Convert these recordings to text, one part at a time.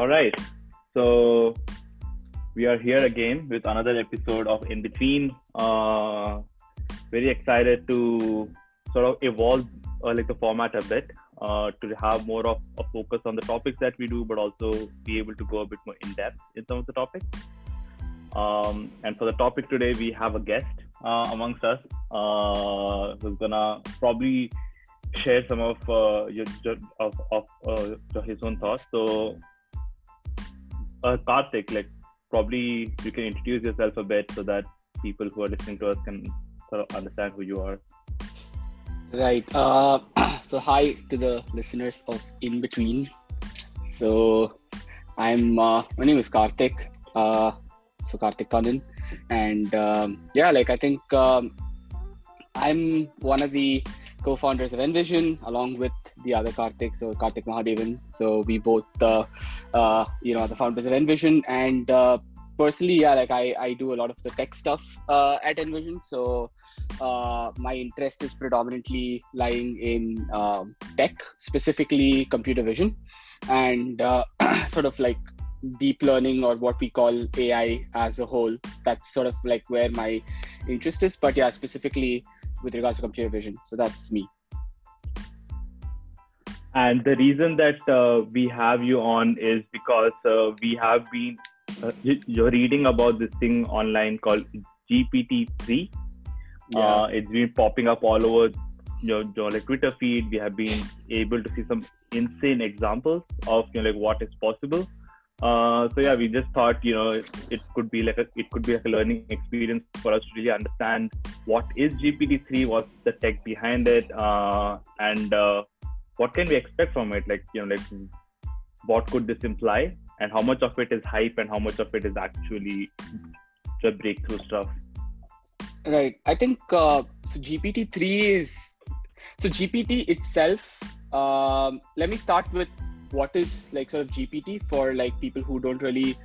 All right. So we are here again with another episode of In Between. Uh, very excited to sort of evolve uh, like the format a bit uh, to have more of a focus on the topics that we do, but also be able to go a bit more in depth in some of the topics. Um, and for the topic today, we have a guest uh, amongst us uh, who's gonna probably share some of uh, your, of, of uh, his own thoughts. So, uh, Karthik, like probably you can introduce yourself a bit so that people who are listening to us can sort of understand who you are. Right. Uh, so hi to the listeners of In Between. So I'm uh, my name is Karthik. Uh, so Karthik Kannan, and um, yeah, like I think um, I'm one of the co-founders of Envision, along with the other Karthik, so Karthik Mahadevan. So we both, uh, uh, you know, the founders of Envision, and uh, personally, yeah, like I, I do a lot of the tech stuff uh, at Envision. So uh, my interest is predominantly lying in um, tech, specifically computer vision, and uh, sort of like deep learning or what we call AI as a whole. That's sort of like where my interest is. But yeah, specifically with regards to computer vision. So that's me. And the reason that uh, we have you on is because uh, we have been, uh, you're reading about this thing online called GPT-3. Yeah. Uh, it's been popping up all over your, your like Twitter feed. We have been able to see some insane examples of you know like what is possible. Uh, so yeah, we just thought you know it could be like a it could be like a learning experience for us to really understand what is GPT-3, what's the tech behind it, uh, and uh, what can we expect from it. Like you know, like what could this imply, and how much of it is hype, and how much of it is actually the breakthrough stuff. Right. I think uh, so. GPT-3 is so GPT itself. Um, let me start with what is like sort of GPT for like people who don't really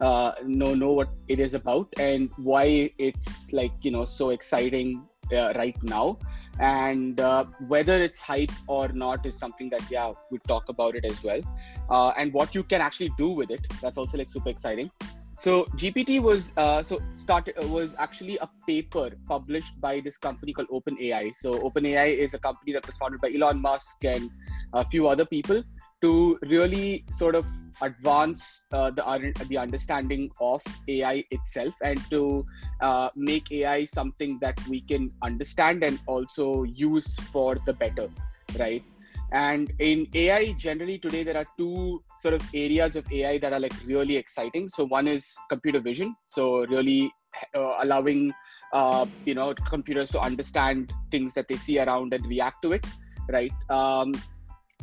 uh, know know what it is about and why it's like you know so exciting uh, right now. And uh, whether it's hype or not is something that yeah we talk about it as well. Uh, and what you can actually do with it that's also like super exciting. So GPT was uh, so started uh, was actually a paper published by this company called OpenAI. So OpenAI is a company that was founded by Elon Musk and a few other people to really sort of advance uh, the the understanding of AI itself and to uh, make AI something that we can understand and also use for the better, right? And in AI, generally today there are two sort of areas of AI that are like really exciting. So one is computer vision, so really uh, allowing uh, you know computers to understand things that they see around and react to it, right? Um,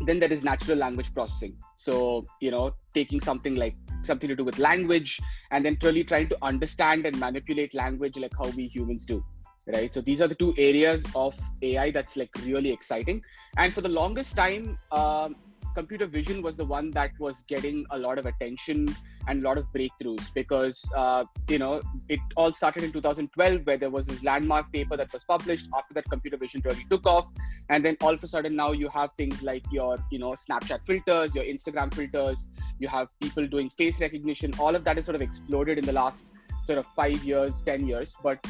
then there is natural language processing. So you know taking something like something to do with language and then really trying to understand and manipulate language like how we humans do right? So these are the two areas of ai that's like really exciting. And for the longest time um, computer vision was the one that was getting a lot of attention and a lot of breakthroughs because uh, you know it all started in 2012 where there was this landmark paper that was published. After that computer vision really took off. And then all of a sudden now you have things like your you know snapchat filters your instagram filters. You have people doing face recognition. All of that has sort of exploded in the last sort of five years ten years. But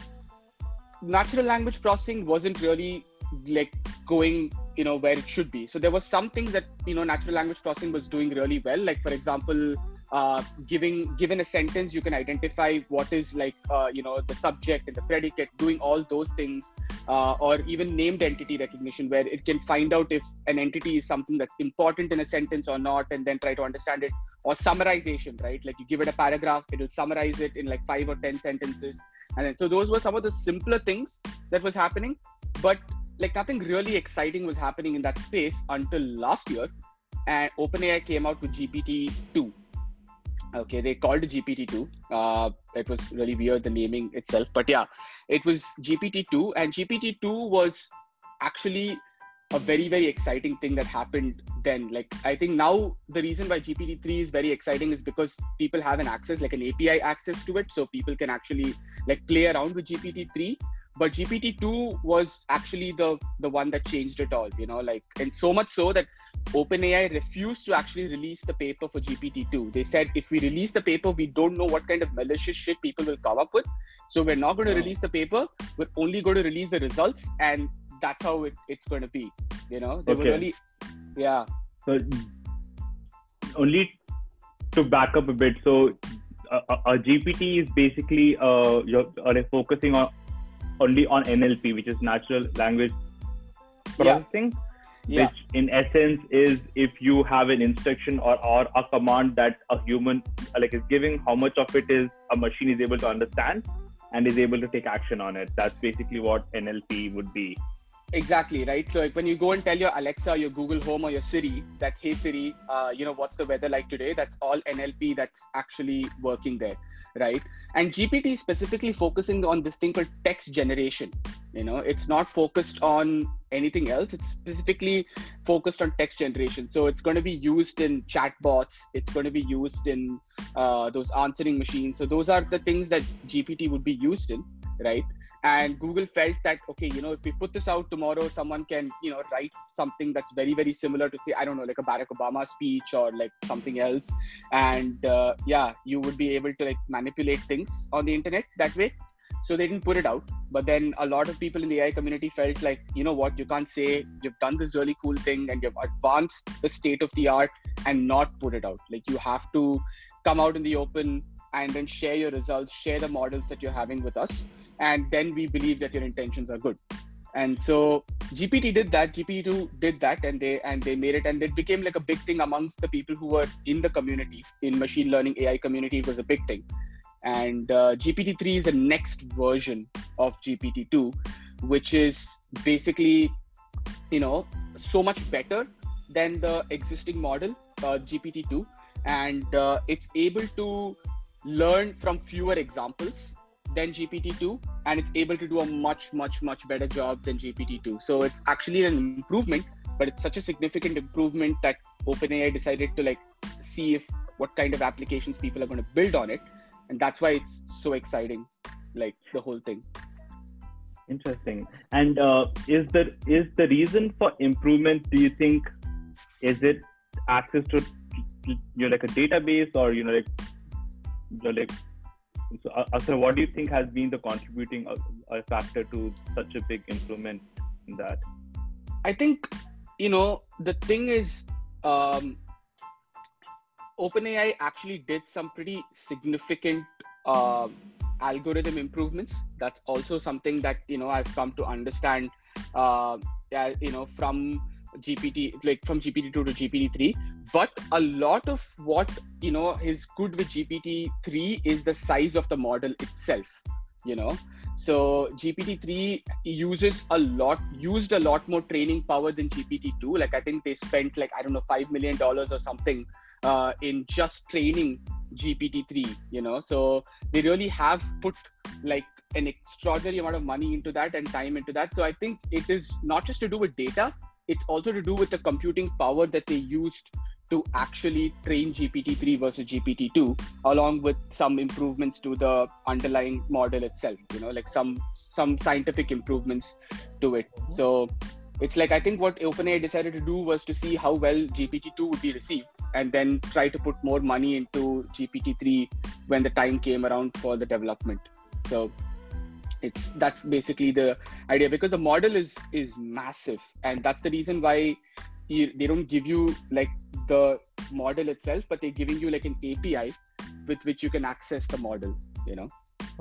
natural language processing wasn't really like going you know where it should be. So there was some things that you know natural language processing was doing really well. Like for example uh, giving given a sentence you can identify what is like uh, you know the subject and the predicate doing all those things uh, or even named entity recognition where it can find out if an entity is something that's important in a sentence or not and then try to understand it. Or summarization right? Like you give it a paragraph it will summarize it in like five or ten sentences. And then so those were some of the simpler things that was happening. But like nothing really exciting was happening in that space until last year and openai came out with gpt-2 okay they called it gpt-2 uh, it was really weird the naming itself but yeah it was gpt-2 and gpt-2 was actually a very very exciting thing that happened then. Like i think now the reason why gpt-3 is very exciting is because people have an access like an api access to it so people can actually like play around with gpt-3 but GPT-2 was actually the the one that changed it all. You know, like and so much so that OpenAI refused to actually release the paper for GPT-2. They said if we release the paper, we don't know what kind of malicious shit people will come up with. So we're not going to hmm. release the paper. We're only going to release the results, and that's how it, it's going to be. You know, they Okay. were really, yeah, So only to back up a bit. So uh, uh, a, a, a GPT is basically uh, you're are they focusing on only on NLP, which is natural language Yeah. processing. yeah, which in essence is if you have an instruction or, or a command that a human like is giving how much of it is a machine is able to understand and is able to take action on it that's basically what nlp would be exactly right. So like when you go and tell your Alexa, your Google Home, or your Siri that hey Siri, uh, you know what's the weather like today? That's all NLP that's actually working there, right? And GPT is specifically focusing on this thing called text generation. You know, it's not focused on anything else. It's specifically focused on text generation. So it's going to be used in chatbots. It's going to be used in uh, those answering machines. So those are the things that GPT would be used in, right? And google felt that okay you know if we put this out tomorrow someone can you know write something that's very very similar to say i don't know like a barack obama speech or like something else. And uh, yeah you would be able to like manipulate things on the internet that way. So they didn't put it out. But then a lot of people in the ai community felt like you know what you can't say you've done this really cool thing and you've advanced the state of the art and not put it out. Like you have to come out in the open and then share your results share the models that you're having with us and then we believe that your intentions are good. And so gpt did that gpt2 did that and they and they made it and it became like a big thing amongst the people who were in the community in machine learning ai community it was a big thing. And uh, gpt3 is the next version of gpt2 which is basically you know so much better than the existing model uh, gpt2 and uh, it's able to learn from fewer examples than GPT-2 and it's able to do a much, much, much better job than GPT-2. So it's actually an improvement, but it's such a significant improvement that OpenAI decided to like see if what kind of applications people are going to build on it, and that's why it's so exciting, like the whole thing. interesting and uh, is the is the reason for improvement do you think is it access to you know like a database or you know like you know, like so, uh, so what do you think has been the contributing uh, uh, factor to such a big improvement in that I think you know the thing is, um, OpenAI actually did some pretty significant uh, algorithm improvements. That's also something that you know I've come to understand. Uh, you know from GPT like from GPT two to GPT three. But a lot of what you know is good with GPT three is the size of the model itself. You know, so GPT-3 uses a lot, used a lot more training power than GPT-2. Like I think they spent like I don't know five million dollars or something uh, in just training GPT-3. You know, so they really have put like an extraordinary amount of money into that and time into that. So I think it is not just to do with data; it's also to do with the computing power that they used to actually train GPT-3 versus GPT-2, along with some improvements to the underlying model itself. You know, like some some scientific improvements to it. Mm-hmm. So it's like I think what OpenAI decided to do was to see how well GPT-2 would be received, and then try to put more money into GPT-3 when the time came around for the development. So it's that's basically the idea because the model is is massive, and that's the reason why you, they don't give you like the model itself, but they're giving you like an API with which you can access the model. You know.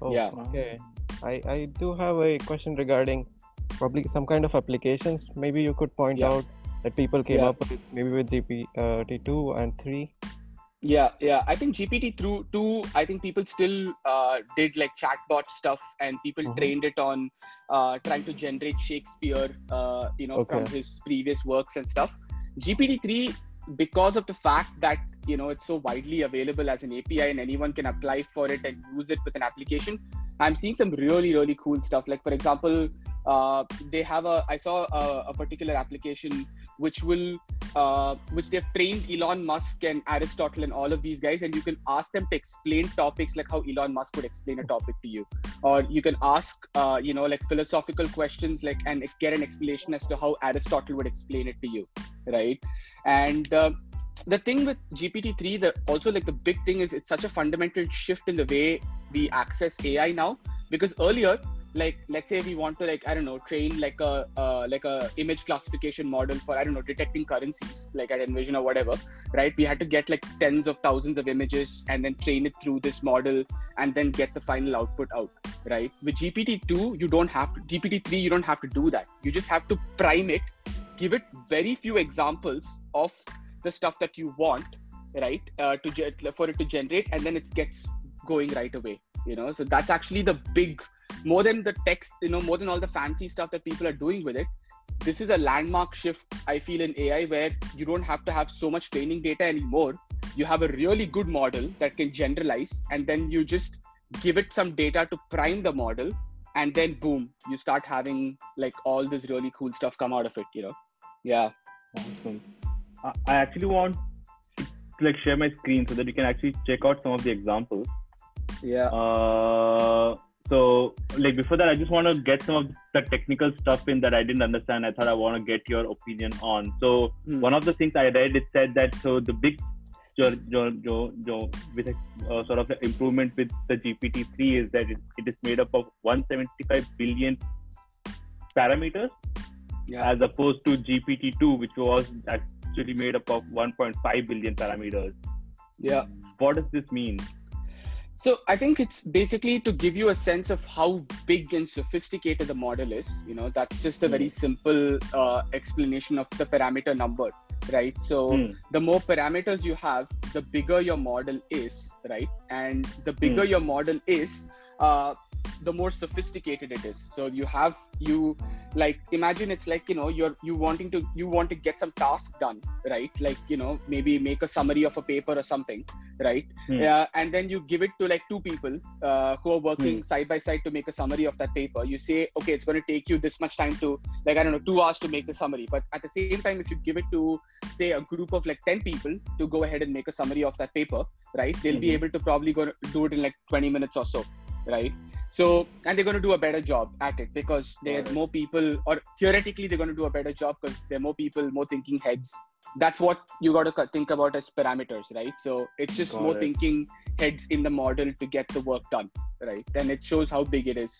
Oh, Yeah. Okay. I, I do have a question regarding probably some kind of applications. Maybe you could point Yeah. out that people came Yeah. up with maybe with GP uh, T2 and 3. Yeah, yeah. I think GPT through two. I think people still uh, did like chatbot stuff, and people Mhm. trained it on uh, trying to generate Shakespeare, uh, you know, from his previous works and stuff. GPT three, because of the fact that you know it's so widely available as an API and anyone can apply for it and use it with an application. I'm seeing some really really cool stuff. Like for example, uh, they have a. I saw a, a particular application which will uh, which they've trained Elon Musk and Aristotle and all of these guys, and you can ask them to explain topics like how Elon Musk would explain a topic to you, or you can ask, uh, you know, like philosophical questions, like and get an explanation as to how Aristotle would explain it to you, right? And uh, the thing with GPT-3, the also like the big thing is it's such a fundamental shift in the way we access AI now, because earlier like let's say we want to like i don't know train like a uh, like a image classification model for i don't know detecting currencies like at envision or whatever right? We had to get like tens of thousands of images and then train it through this model and then get the final output out right? With gpt-2 you don't have to gpt-3 you don't have to do that. You just have to prime it give it very few examples of the stuff that you want right uh, to ge- for it to generate and then it gets going right away you know? So that's actually the big more than the text, you know, more than all the fancy stuff that people are doing with it, this is a landmark shift, I feel, in AI where you don't have to have so much training data anymore. You have a really good model that can generalize, and then you just give it some data to prime the model, and then boom, you start having like all this really cool stuff come out of it, you know? Yeah. Awesome. I actually want to like share my screen so that you can actually check out some of the examples. Yeah. Uh, so, like before that, I just want to get some of the technical stuff in that I didn't understand. I thought I want to get your opinion on. So, mm. one of the things I read it said that so the big jo, jo, jo, jo, with a uh, sort of improvement with the GPT-3 is that it, it is made up of 175 billion parameters, yeah. as opposed to GPT-2, which was actually made up of 1.5 billion parameters. Yeah. What does this mean? So I think it's basically to give you a sense of how big and sophisticated the model is. You know, that's just a very hmm. simple uh, explanation of the parameter number, right? So mm. the more parameters you have, the bigger your model is, right? And the bigger mm. your model is, uh, the more sophisticated it is so you have you like imagine it's like you know you're you wanting to you want to get some task done right like you know maybe make a summary of a paper or something right hmm. uh, and then you give it to like two people uh, who are working hmm. side by side to make a summary of that paper you say okay it's going to take you this much time to like i don't know two hours to make the summary but at the same time if you give it to say a group of like 10 people to go ahead and make a summary of that paper right they'll mm-hmm. be able to probably go do it in like 20 minutes or so right so, and they're going to do a better job at it because there are more people, or theoretically, they're going to do a better job because there are more people, more thinking heads. That's what you got to think about as parameters, right? So, it's just got more it. thinking heads in the model to get the work done, right? Then it shows how big it is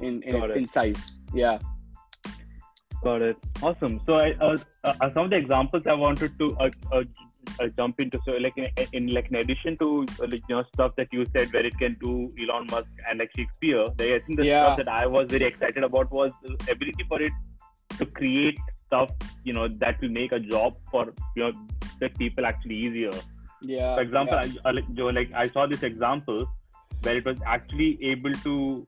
in in, in size. Yeah. Got it. Awesome. So, I, uh, uh, some of the examples I wanted to uh, uh uh, jump into so like in, in, like in addition to uh, like you know stuff that you said where it can do Elon Musk and like Shakespeare, I think the yeah. stuff that I was very excited about was the ability for it to create stuff you know that will make a job for you know that people actually easier. Yeah. For example, yeah. I, like, like I saw this example where it was actually able to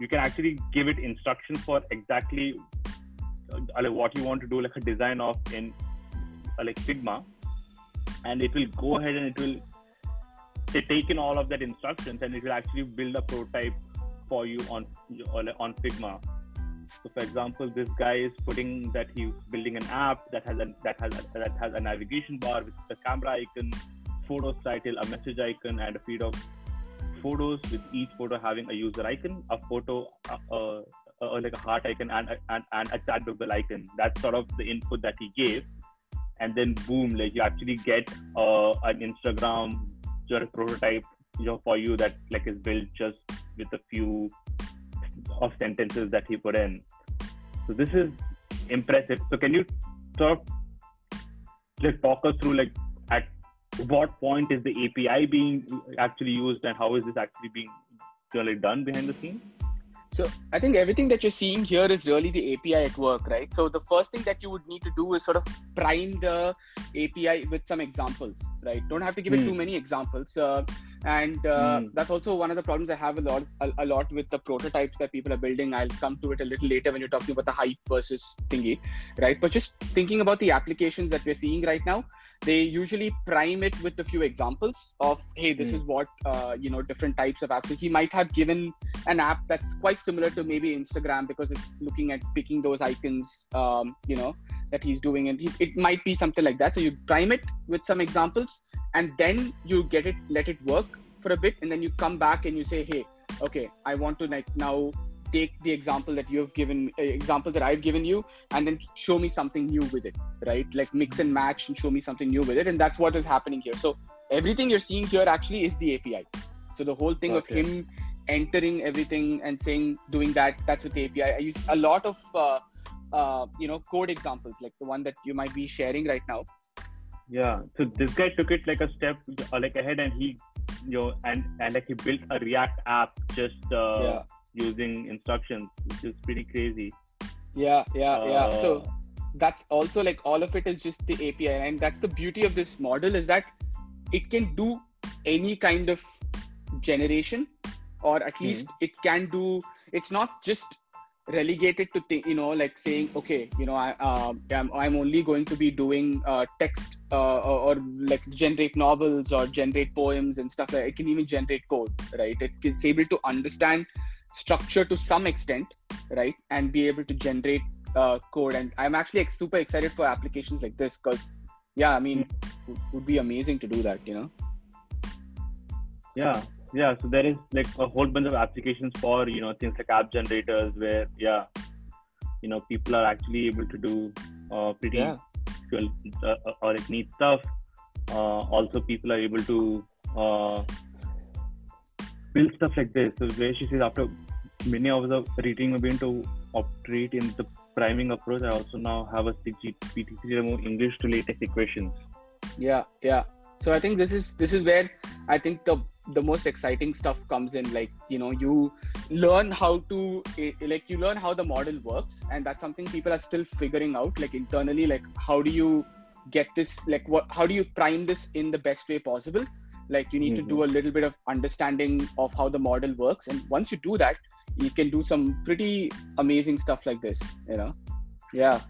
you can actually give it instructions for exactly uh, like what you want to do like a design of in uh, like Figma and it will go ahead and it will take in all of that instructions and it will actually build a prototype for you on on Figma. So, for example, this guy is putting that he's building an app that has a that has a, that has a navigation bar with a camera icon, photos title, a message icon, and a feed of photos with each photo having a user icon, a photo, uh, like a heart icon, and, and, and a chat bubble icon. That's sort of the input that he gave and then boom, like you actually get uh, an Instagram your prototype you know, for you that like is built just with a few of sentences that he put in. So this is impressive. So can you sort just talk us through like at what point is the API being actually used and how is this actually being really done behind the scenes? So I think everything that you're seeing here is really the API at work, right? So the first thing that you would need to do is sort of prime the API with some examples, right? Don't have to give mm. it too hmm. many examples, uh, and uh, mm. that's also one of the problems I have a lot, a, a, lot with the prototypes that people are building. I'll come to it a little later when you're talking about the hype versus thingy, right? But just thinking about the applications that we're seeing right now, they usually prime it with a few examples of hey this mm. is what uh, you know different types of apps. So he might have given an app that's quite similar to maybe instagram because it's looking at picking those icons um, you know that he's doing. And he, it might be something like that. So you prime it with some examples and then you get it let it work for a bit. And then you come back and you say hey okay i want to like now take the example that you have given uh, example that i've given you and then show me something new with it right? Like mix and match and show me something new with it and that's what is happening here. So everything you're seeing here actually is the api so the whole thing okay. of him entering everything and saying doing that that's with the api i use a lot of uh, uh, you know code examples like the one that you might be sharing right now. Yeah. So this guy took it like a step uh, like ahead and he you know and and like he built a react app just uh, yeah. Using instructions which is pretty crazy. Yeah yeah yeah. So uh, that's also like all of it is just the api and that's the beauty of this model is that it can do any kind of generation or at mm-hmm. least it can do it's not just relegated to th- you know like saying okay you know I uh, I'm, I'm only going to be doing uh, text uh, or, or, like generate novels or generate poems and stuff like it can even generate code right? It, it's able to understand structure to some extent right and be able to generate uh, code and I'm actually like, super excited for applications like this because yeah I mean mm-hmm. would be amazing to do that you know yeah yeah so there is like a whole bunch of applications for you know things like app generators where yeah you know people are actually able to do uh, pretty yeah. cool uh, or neat stuff uh, also people are able to uh, build stuff like this so where she says after many of the reading have been to operate in the priming approach i also now have a 6 gpt to remove english to latex equations yeah yeah so i think this is this is where i think the the most exciting stuff comes in like you know you learn how to eh, like you learn how the model works and that's something people are still figuring out like internally like how do you get this like what how do you prime this in the best way possible like you need mm-hmm. to do mm-hmm. a little bit of understanding of how the model works and once you do that you can do some pretty amazing stuff like this you know? Yeah.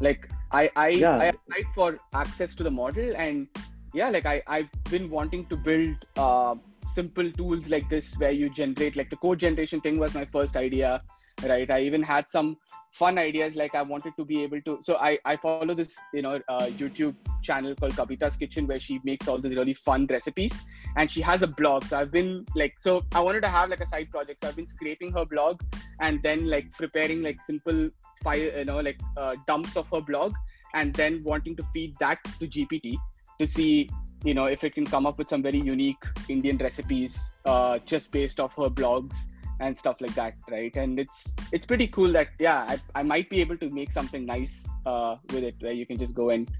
Like i i yeah. i applied for access to the model and yeah like i i've been wanting to build uh, simple tools like this where you generate like the code generation thing was my first idea right? I even had some fun ideas like i wanted to be able to so i i follow this you know uh, youtube channel called kabita's kitchen where she makes all these really fun recipes and she has a blog. So i've been like so i wanted to have like a side project. So i've been scraping her blog and then like preparing like simple file you know like uh, dumps of her blog and then wanting to feed that to gpt to see you know if it can come up with some very unique indian recipes uh, just based off her blogs and stuff like that right and it's it's pretty cool that yeah i, I might be able to make something nice uh, with it where you can just go and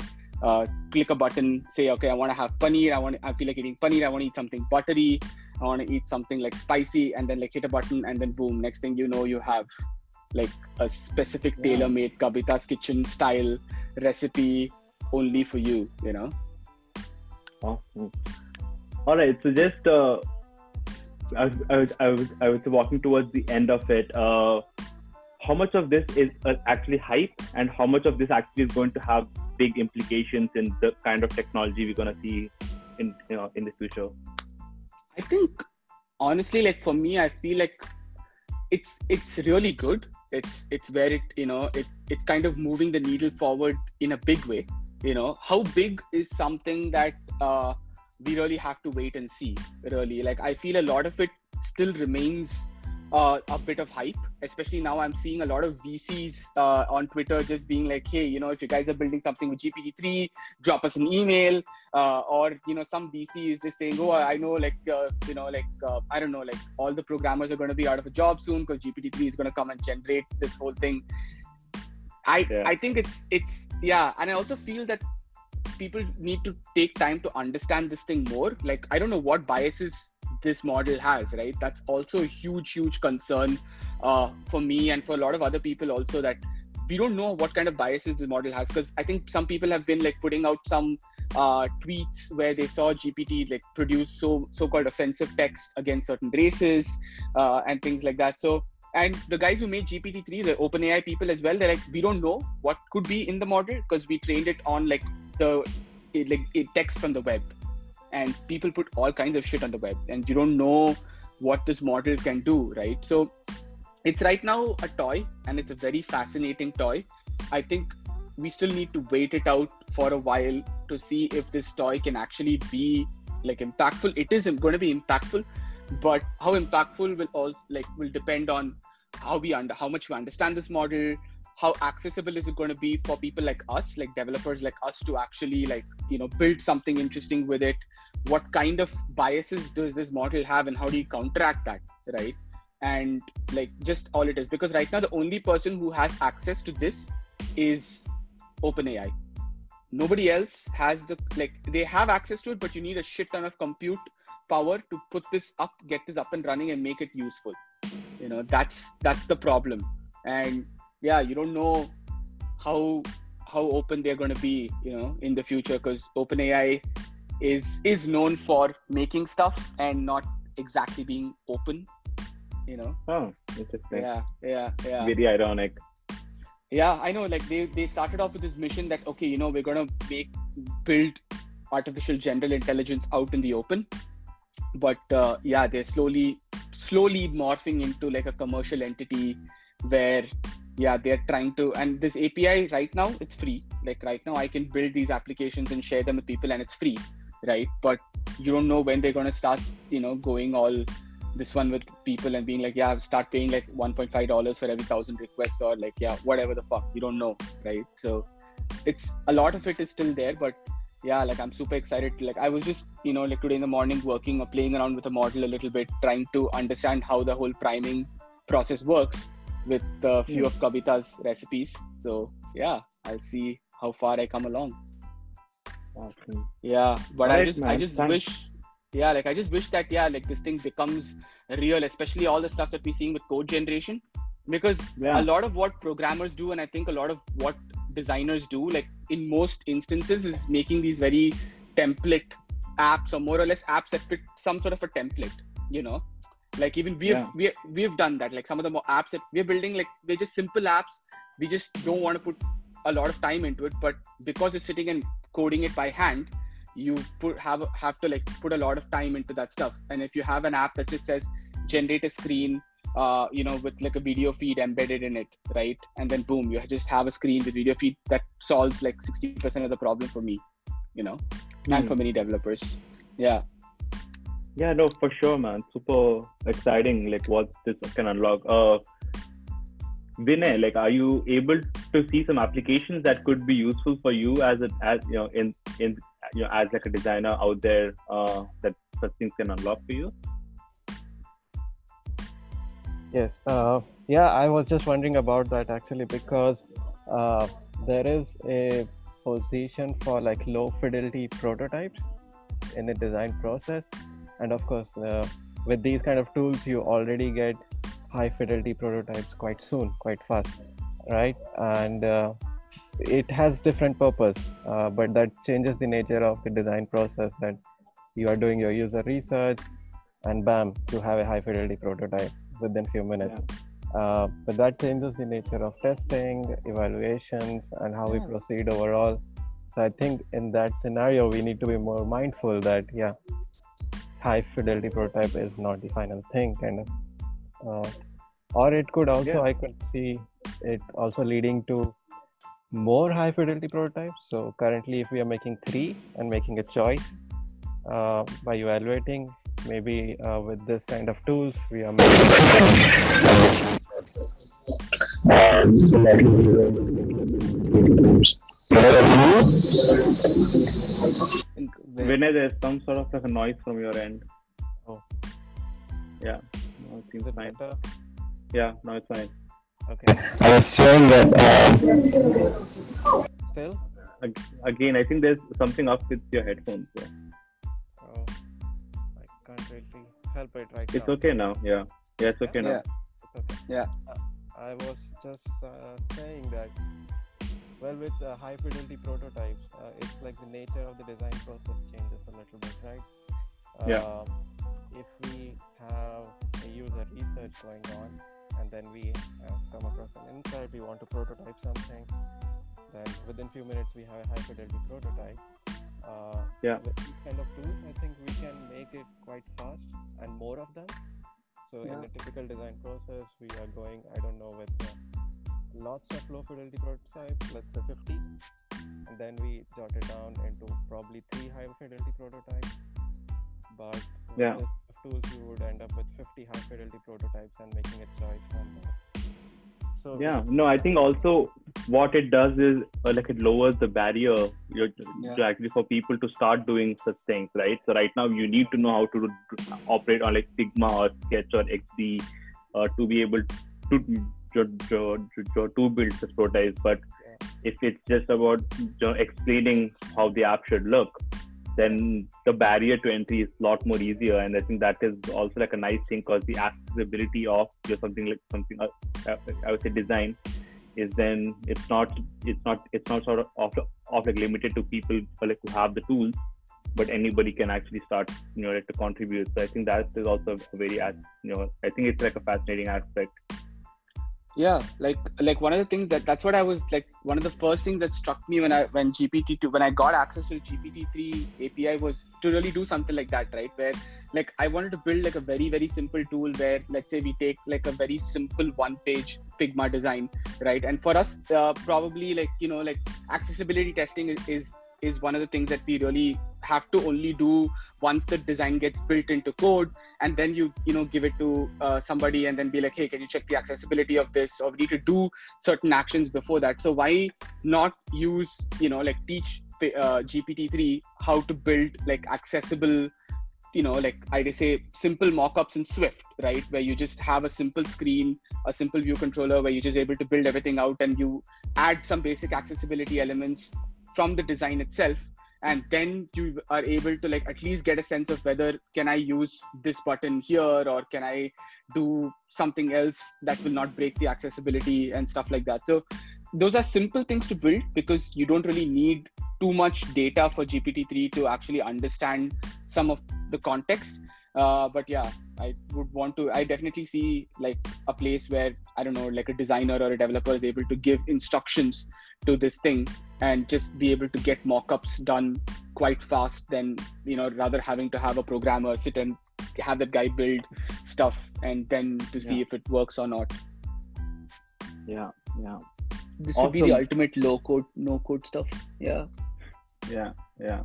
uh, click a button say okay i want to have paneer i want i feel like eating paneer i want to eat something buttery i want to eat something like spicy and then like hit a button and then boom next thing you know you have like a specific yeah. tailor-made kabita's kitchen style recipe only for you you know Awesome. All right. So just uh, I, was, I, was, I was I was walking towards the end of it. Uh, how much of this is uh, actually hype, and how much of this actually is going to have big implications in the kind of technology we're going to see in you know in the future? I think honestly, like for me, I feel like it's it's really good. It's it's where it you know it it's kind of moving the needle forward in a big way you know how big is something that uh, we really have to wait and see really. Like i feel a lot of it still remains uh, a bit of hype especially now i'm seeing a lot of vcs uh, on twitter just being like hey you know if you guys are building something with gpt-3 drop us an email uh, or you know some vc is just saying oh i know like uh, you know like uh, i don't know like all the programmers are going to be out of a job soon because gpt-3 is going to come and generate this whole thing. I yeah. i think it's it's yeah. And i also feel that people need to take time to understand this thing more. Like i don't know what biases this model has right? That's also a huge huge concern uh, for me and for a lot of other people also that we don't know what kind of biases the model has. Because i think some people have been like putting out some uh, tweets where they saw gpt like produce so so-called offensive text against certain races uh, and things like that. So and the guys who made GPT-3, the OpenAI people as well, they're like, we don't know what could be in the model because we trained it on like the it, like it text from the web, and people put all kinds of shit on the web, and you don't know what this model can do, right? So it's right now a toy, and it's a very fascinating toy. I think we still need to wait it out for a while to see if this toy can actually be like impactful. It is going to be impactful, but how impactful will all like will depend on how we under how much we understand this model how accessible is it going to be for people like us like developers like us to actually like you know build something interesting with it? What kind of biases does this model have and how do you counteract that right? And like just all it is because right now the only person who has access to this is openai. Nobody else has the like they have access to it but you need a shit ton of compute power to put this up get this up and running and make it useful. You know that's that's the problem. And yeah you don't know how how open they're going to be you know in the future because openai is is known for making stuff and not exactly being open you know? Oh interesting. Yeah yeah yeah. Very ironic. Yeah i know like they they started off with this mission that okay you know we're going to make build artificial general intelligence out in the open. But uh, yeah they're slowly slowly morphing into like a commercial entity where yeah they're trying to and this api right now it's free. Like right now i can build these applications and share them with people and it's free right? But you don't know when they're going to start you know going all this one with people and being like yeah start paying like 1.5 dollars for every thousand requests or like yeah whatever the fuck. You don't know right? So it's a lot of it is still there but yeah like i'm super excited. Like i was just you know like today in the morning working or playing around with the model a little bit trying to understand how the whole priming process works with a few mm. of kabita's recipes so yeah i'll see how far i come along yeah but i just man. i just Thanks. wish yeah like i just wish that yeah like this thing becomes real especially all the stuff that we're seeing with code generation because yeah. a lot of what programmers do and i think a lot of what designers do like in most instances is making these very template apps or more or less apps that fit some sort of a template you know like even we've yeah. we, we've done that like some of the more apps that we're building like they're just simple apps we just don't want to put a lot of time into it but because you're sitting and coding it by hand you put have have to like put a lot of time into that stuff and if you have an app that just says generate a screen uh, you know, with like a video feed embedded in it, right? And then boom, you just have a screen with video feed that solves like 60% of the problem for me, you know, mm. and hmm. for many developers. Yeah. Yeah, no, for sure, man. Super exciting, like what this can unlock. Uh, Vinay, like, are you able to see some applications that could be useful for you as a, as you know, in in you know, as like a designer out there, uh, that such things can unlock for you? Yes. Uh, yeah, I was just wondering about that actually because uh, there is a position for like low fidelity prototypes in the design process, and of course, uh, with these kind of tools, you already get high fidelity prototypes quite soon, quite fast, right? And uh, it has different purpose, uh, but that changes the nature of the design process. That you are doing your user research, and bam, you have a high fidelity prototype within few minutes. Yeah. Uh, but that changes the nature of testing, evaluations, and how yeah. we proceed overall. So I think in that scenario, we need to be more mindful that yeah, high fidelity prototype is not the final thing, kind of. Uh, or it could also yeah. I could see it also leading to more high fidelity prototypes. So currently, if we are making three and making a choice uh, by evaluating maybe uh, with this kind of tools we are making Vinay, there's some sort of like a noise from your end. Oh. Yeah. No, it seems fine. Better? Yeah, no, it's fine. Okay. I was saying that. Uh... Still? Again, I think there's something up with your headphones. Yeah Oh, I can't really help it right now. it's now. okay now yeah yeah it's okay yeah. now it's okay yeah uh, i was just uh, saying that well with uh, high fidelity prototypes uh, it's like the nature of the design process changes a little bit right yeah um, if we have a user research going on and then we come across an insight we want to prototype something then within few minutes we have a high fidelity prototype uh, yeah. With these kind of tools, I think we can make it quite fast and more of them. So yeah. in a typical design process, we are going, I don't know, with lots of low fidelity prototypes, let's say 50, and then we jot it down into probably three high fidelity prototypes. But with Yeah. tools, you would end up with 50 high fidelity prototypes and making a choice from that. So yeah no i think also what it does is uh, like it lowers the barrier you Yeah. to actually for people to start doing such things right so right now you need to know how to, do- operate on like Figma or sketch or xd uh, to be able to to, to, to, to build such prototypes but if it's just about you know, explaining how the app should look then the barrier to entry is a lot more easier and i think that is also like a nice thing because the accessibility of just something like something uh, uh, I would say design is then it's not it's not it's not sort of of, of like limited to people who, like who have the tools, but anybody can actually start you know like, to contribute. So I think that is also a very you know I think it's like a fascinating aspect. Yeah like like one of the things that that's what i was like one of the first things that struck me when i when gpt2 when i got access to gpt3 api was to really do something like that right? Where like i wanted to build like a very very simple tool where let's say we take like a very simple one page figma design right? And for us uh, probably like you know like accessibility testing is, is is one of the things that we really have to only do once the design gets built into code and then you you know give it to uh, somebody and then be like hey can you check the accessibility of this? Or we need to do certain actions before that. So why not use you know like teach uh, gpt-3 how to build like accessible you know like i say simple mockups in swift right? Where you just have a simple screen a simple view controller where you're just able to build everything out and you add some basic accessibility elements from the design itself and then you are able to like at least get a sense of whether can i use this button here or can i do something else that will not break the accessibility and stuff like that. So those are simple things to build because you don't really need too much data for gpt-3 to actually understand some of the context. Uh, but yeah i would want to i definitely see like a place where i don't know like a designer or a developer is able to give instructions to this thing and just be able to get mockups done quite fast than you know rather having to have a programmer sit and have that guy build stuff and then to see Yeah. if it works or not Yeah, yeah, this would be the ultimate low code no code stuff yeah yeah, yeah.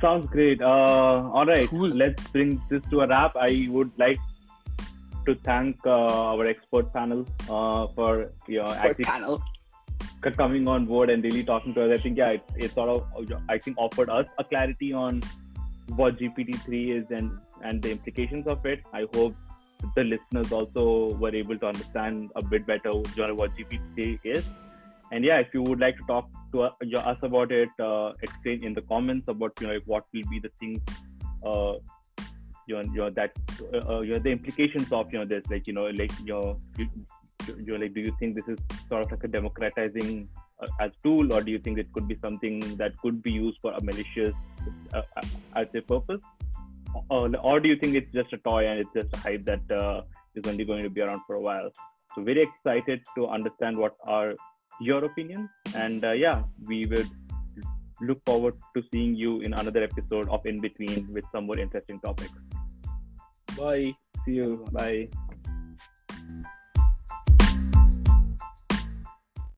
Sounds great. Uh, all right, Cool. let's bring this to a wrap. I would like to thank uh, our expert panel uh, for your Expert actually panel coming on board and really talking to us. I think yeah, it, it sort of I think offered us a clarity on what GPT-3 is and and the implications of it. I hope the listeners also were able to understand a bit better what GPT-3 is. And yeah, if you would like to talk to us, us about it, uh, explain in the comments about you know like what will be the things, uh, you know, you know that uh, you know the implications of you know this, like you know, like you know, you, like do you think this is sort of like a democratizing uh, as tool, or do you think it could be something that could be used for a malicious uh, uh, as a purpose, or, or do you think it's just a toy and it's just a hype that uh, is only going to be around for a while? So very excited to understand what are your opinions, and uh, yeah, we would look forward to seeing you in another episode of In Between with some more interesting topics. bye See you. Bye.